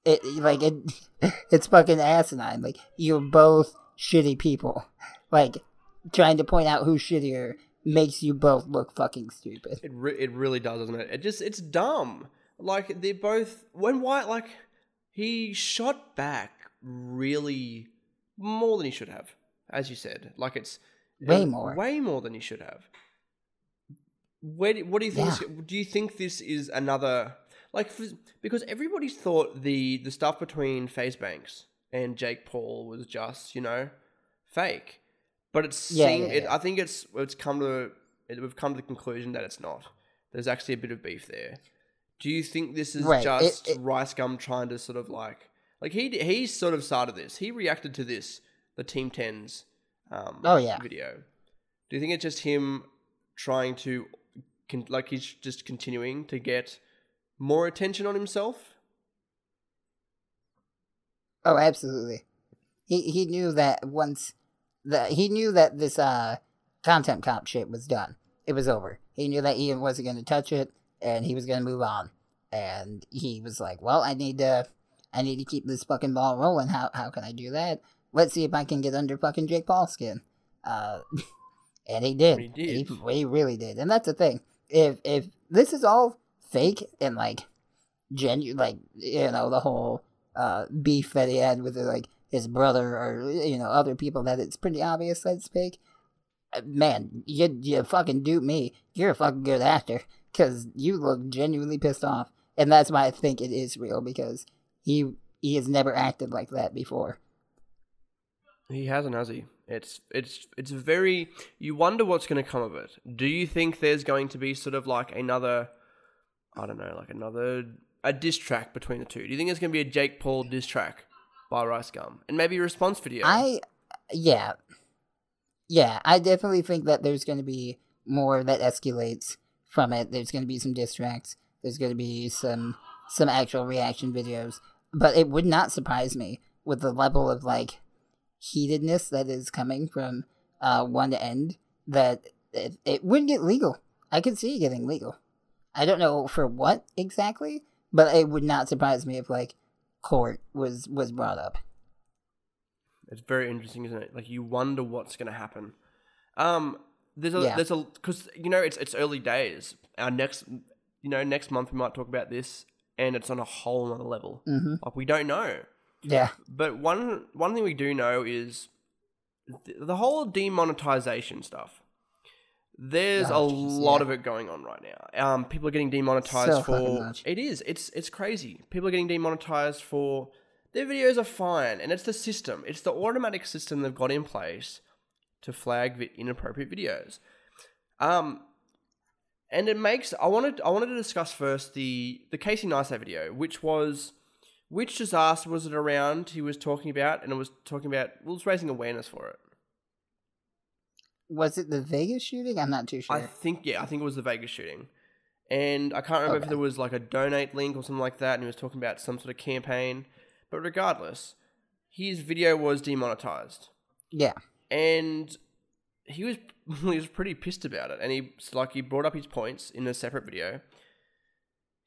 It like it it's fucking asinine. Like you're both shitty people. Like trying to point out who's shittier makes you both look fucking stupid. It re- it really does, doesn't it? It just it's dumb. Like they're both when White like he shot back really more than he should have, as you said. Like it's Way more. way more than he should have. Where do, what do you think? Yeah. do you think this is another like f- because everybody's thought the the stuff between FaZe Banks and Jake Paul was just you know fake, but it's Yeah, seem, yeah, it, yeah. I think it's it's come to it, we've come to the conclusion that it's not. There's actually a bit of beef there. Do you think this is Right, it- just it- Rice Gum trying to sort of like like he he sort of started this. He reacted to this the Team 10's um, Oh, yeah. video. Do you think it's just him trying to con- like he's just continuing to get more attention on himself? Oh, absolutely. He he knew that once that he knew that this uh content cop shit was done. It was over. He knew that Ian wasn't going to touch it, and he was going to move on. And he was like, "Well, I need to, I need to keep this fucking ball rolling. How how can I do that? Let's see if I can get under fucking Jake Paul's skin." Uh, and he did. He did. He, he really did. And that's the thing. If if this is all fake and like genuine, like you know the whole uh, beef that he had with like his brother or you know other people that it's pretty obvious that it's fake. uh, Man, you you fucking dupe me. You're a fucking good actor because you look genuinely pissed off, and that's why I think it is real because he he has never acted like that before. He hasn't, has he? It's it's it's very. You wonder what's going to come of it. Do you think there's going to be sort of like another, I don't know, like another a diss track between the two? Do you think going to be a Jake Paul diss track by Rice Gum and maybe a response video? I, yeah, yeah, I definitely think that there's to be more that escalates from it. There's to be some diss tracks. There's to be some some actual reaction videos. But it would not surprise me with the level of like heatedness that is coming from uh, one end that it, it would get legal. I could see it getting legal. I don't know for what exactly, but it would not surprise me if like court was was brought up. It's very interesting, isn't it? Like you wonder what's going to happen. Um, there's a Yeah. there's a because you know it's it's early days. Our next you know next month we might talk about this, and it's on a whole other level. hmm Like we don't know. Yeah. But one one thing we do know is th- the whole demonetization stuff. There's a lot yeah. of it going on right now. Um, people are getting demonetized So for. It is. It's it's crazy. People are getting demonetized for their videos are fine, and it's the system. It's the automatic system they've got in place to flag inappropriate videos. Um, and it makes I wanted I wanted to discuss first the the Casey Neistat video, which was which disaster was it around he was talking about, and it was talking about well, it was raising awareness for it. Was it the Vegas shooting? I'm not too sure. I think yeah, I think it was the Vegas shooting, and I can't remember if there was like a donate link or something like that, and he was talking about some sort of campaign. But regardless, his video was demonetized, yeah. and he was he was pretty pissed about it, and he like he brought up his points in a separate video,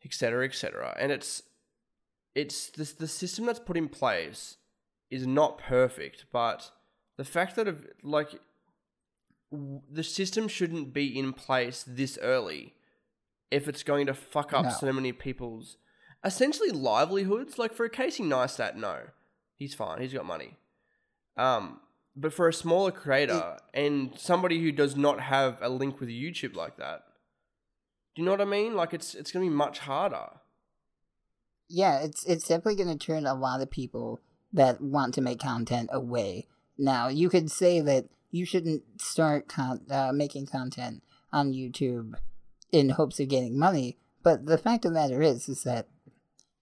etc. etc. And it's it's this the system that's put in place is not perfect, but the fact that of like the system shouldn't be in place this early if it's going to fuck up No. so many people's essentially livelihoods. Like for a Casey Neistat, no, he's fine, he's got money. Um, but for a smaller creator and somebody who does not have a link with YouTube like that, do you know what I mean? Like it's it's gonna be much harder. Yeah, it's it's definitely going to turn a lot of people that want to make content away. Now, you could say that you shouldn't start con- uh, making content on YouTube in hopes of getting money, but the fact of the matter is is that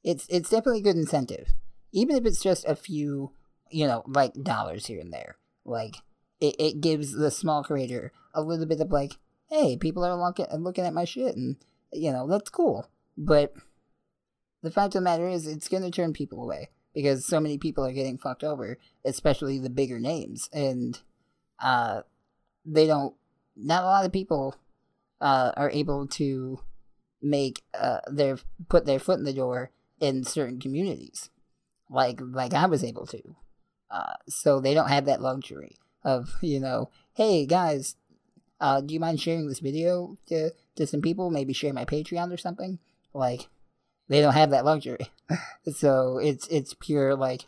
it's it's definitely a good incentive. Even if it's just a few, you know, like dollars here and there. Like it, it gives the small creator a little bit of like, hey, people are looking looking at my shit and you know, that's cool. But the fact of the matter is it's going to turn people away because so many people are getting fucked over especially the bigger names and uh they don't not a lot of people uh are able to make uh their put their foot in the door in certain communities like like I was able to uh so they don't have that luxury of you know hey guys uh, do you mind sharing this video to to some people? Maybe share my Patreon or something. Like, they don't have that luxury, so it's it's pure like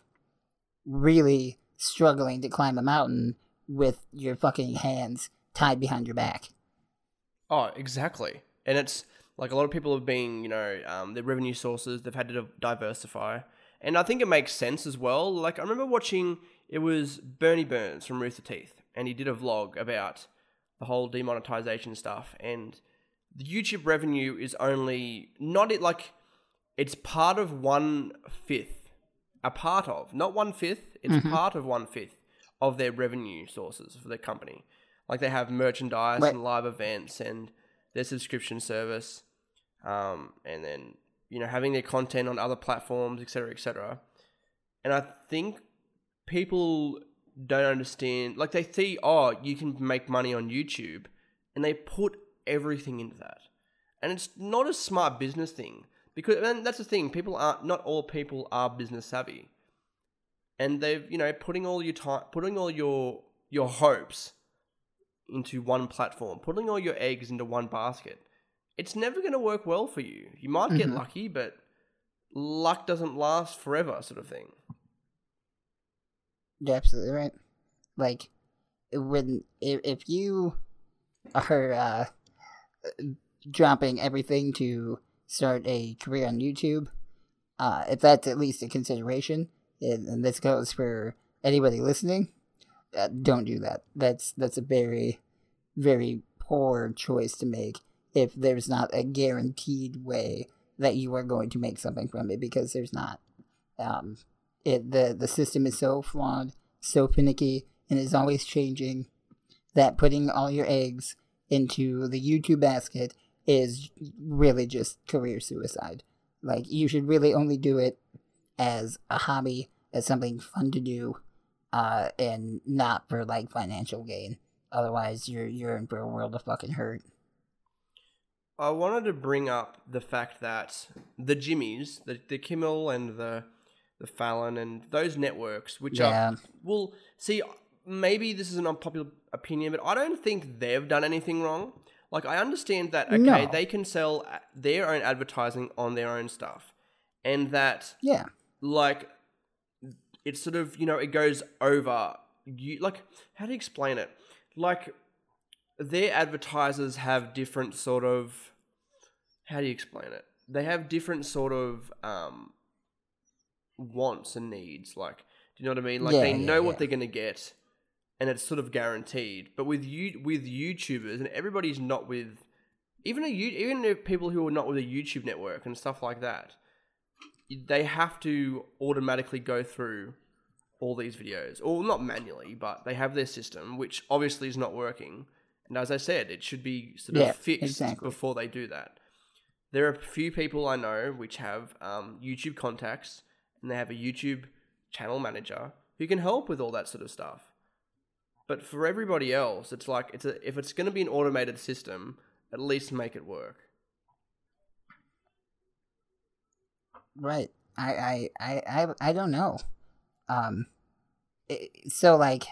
really struggling to climb a mountain with your fucking hands tied behind your back. Oh, exactly. And it's like a lot of people have been, you know, um, their revenue sources, they've had to diversify. And I think it makes sense as well. Like, I remember watching, it was Burnie Burns from Rooster Teeth, and he did a vlog about the whole demonetization stuff. And the YouTube revenue is only, not it like, it's part of one fifth, a part of, not one fifth, it's Mhm. part of one fifth of their revenue sources for their company. Like they have merchandise and live events and their subscription service, um, and then you know having their content on other platforms, etc., etc. And I think people don't understand. Like they see, oh, you can make money on YouTube, and they put everything into that, and it's not a smart business thing because and that's the thing. People aren't not all people are business savvy, and they've you know putting all your time, putting all your your hopes into one platform, putting all your eggs into one basket, it's never going to work well for you. You might get Mhm. lucky, but luck doesn't last forever, sort of thing. You're absolutely right. Like when if, if you are uh, dropping everything to start a career on YouTube, uh, if that's at least a consideration, and, this goes for anybody listening, uh, don't do that. That's that's a very very poor choice to make if there's not a guaranteed way that you are going to make something from it because there's not. Um, it the the system is so flawed, so finicky, and is always changing that putting all your eggs into the YouTube basket is really just career suicide. Like you should really only do it as a hobby, as something fun to do, uh, and not for like financial gain. Otherwise, you're you're in for a world of fucking hurt. I wanted to bring up the fact that the Jimmys, the, the Kimmel and the the Fallon and those networks, which Yeah. are well, see, maybe this is an unpopular opinion, but I don't think they've done anything wrong. Like I understand that okay, No. they can sell their own advertising on their own stuff, and that Yeah, like it's sort of you know it goes over you like how do you explain it? Like their advertisers have different sort of how do you explain it? They have different sort of um wants and needs like do you know what i mean? Like Yeah, they yeah, know what yeah. they're going to get and it's sort of guaranteed. But with you with youtubers and everybody's not with even a even people who are not with a youtube network and stuff like that they have to automatically go through all these videos, or not manually, but they have their system, which obviously is not working. And as I said, it should be sort of Yeah, fixed exactly. before they do that. There are a few people I know which have um, YouTube contacts, and they have a YouTube channel manager who can help with all that sort of stuff. But for everybody else, it's like it's a, if it's going to be an automated system, at least make it work. Right. I I I I, I don't know. Um, i- so like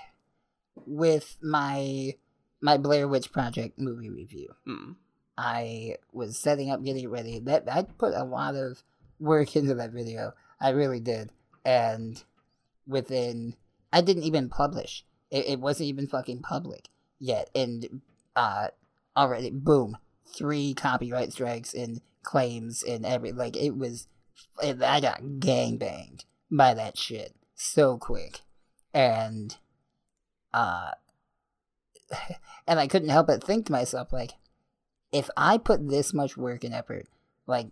with my my Blair Witch Project movie review, Mm. I was setting up, getting ready. That I put a lot of work into that video. I really did, and within I didn't even publish. It, it wasn't even fucking public yet, and uh, already boom, three copyright strikes and claims and every like it was. I got gang banged by that shit so quick, and uh, and I couldn't help but think to myself like if I put this much work and effort, like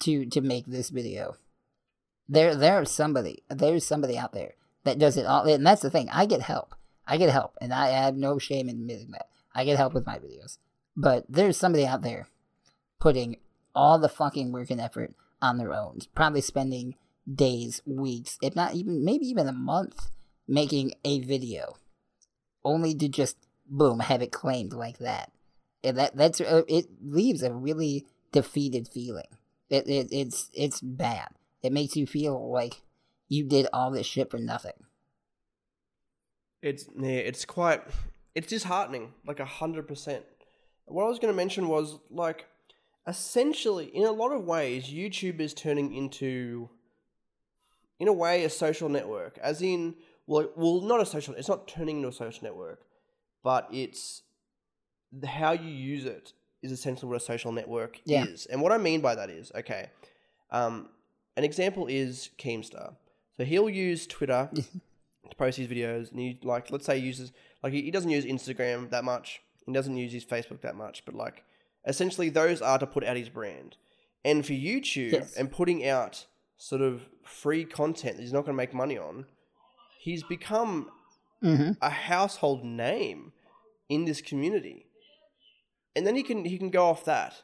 to to make this video, there there's somebody there's somebody out there that does it all, and that's the thing. I get help. I get help, and I have no shame in admitting that. I get help with my videos, but there's somebody out there putting all the fucking work and effort on their own, probably spending days, weeks, if not even maybe even a month making a video, only to just boom have it claimed like that and that that's uh, it leaves a really defeated feeling. It, it it's it's bad. It makes you feel like you did all this shit for nothing. It's yeah, it's quite it's disheartening, like a hundred percent. What I was going to mention was like, essentially, in a lot of ways, YouTube is turning into, in a way, a social network. As in, well, well, not a social. It's not turning into a social network, but it's how you use it is essentially what a social network Yeah. is. And what I mean by that is, okay, um, an example is Keemstar. So he'll use Twitter to post his videos, and he like, let's say, he uses like he, he doesn't use Instagram that much. He doesn't use his Facebook that much, but like, essentially, those are to put out his brand. And for YouTube Yes. and putting out sort of free content that he's not going to make money on, he's become hmm a household name in this community. And then he can he can go off that.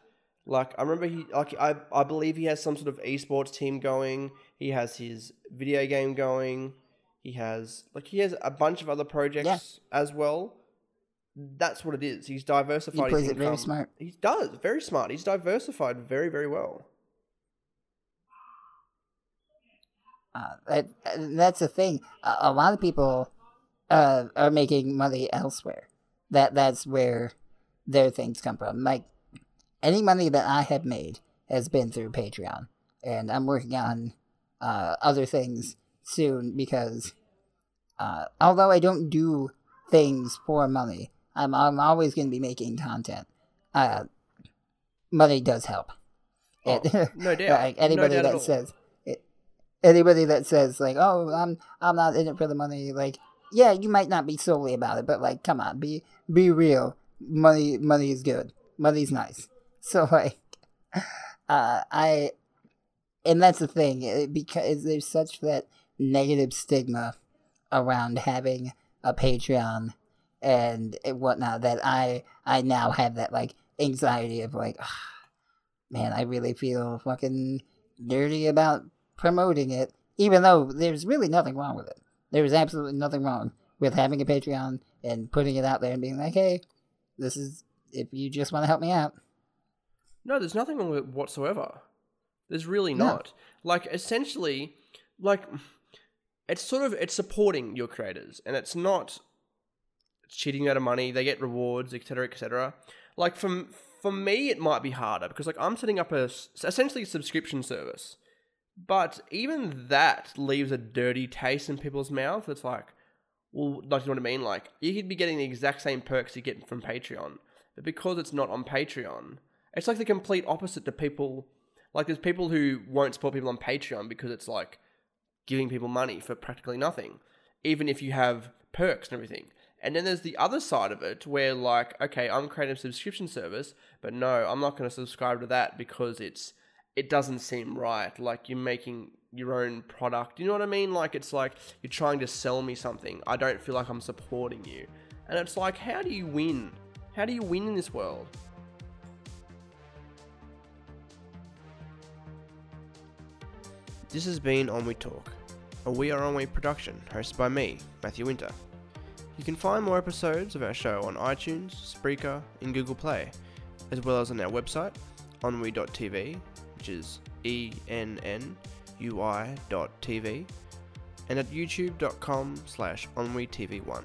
Like I remember he like I, I believe he has some sort of esports team going. He has his video game going. He has like he has a bunch of other projects as well. That's what it is. He's diversified. He plays his it very smart. He does very smart. He's diversified very very well. Uh, that, that's the thing. A, a lot of people uh, are making money elsewhere. That that's where their things come from. Like any money that I have made has been through Patreon, and I'm working on uh, other things soon because uh, although I don't do things for money, I'm I'm always going to be making content. Uh, money does help. Oh, no doubt. like anybody no doubt that says it, anybody that says like oh i'm i'm not in it for the money like yeah you might not be solely about it but like come on be be real money money is good money's nice so like uh i and that's the thing it, because there's such that negative stigma around having a patreon and eh, whatnot that i i now have that like anxiety of like man, I really feel fucking dirty about promoting it, even though there's really nothing wrong with it. There's absolutely nothing wrong with having a Patreon and putting it out there and being like, hey, this is if you just want to help me out. No, there's nothing wrong with it whatsoever. There's really No. not. Like essentially, like it's sort of it's supporting your creators, and it's not cheating out of money. They get rewards, etc., etc. Like from for me, it might be harder because like I'm setting up a essentially a subscription service, but even that leaves a dirty taste in people's mouth. It's like, well, like you know what I mean? Like you could be getting the exact same perks you get from Patreon, but because it's not on Patreon, it's like the complete opposite to people. Like there's people who won't support people on Patreon because it's like giving people money for practically nothing, even if you have perks and everything. And then there's the other side of it where like, okay, I'm creating a subscription service, but no, I'm not going to subscribe to that because it's it doesn't seem right. Like you're making your own product. You know what I mean? Like it's like you're trying to sell me something. I don't feel like I'm supporting you. And it's like, how do you win? How do you win in this world? This has been Ennui Talk, a We Are Ennui production hosted by me, Matthew Winter. You can find more episodes of our show on iTunes, Spreaker, and Google Play, as well as on our website, ennui.tv, which is E N N U TV, and at youtube.com slash ennuitv1.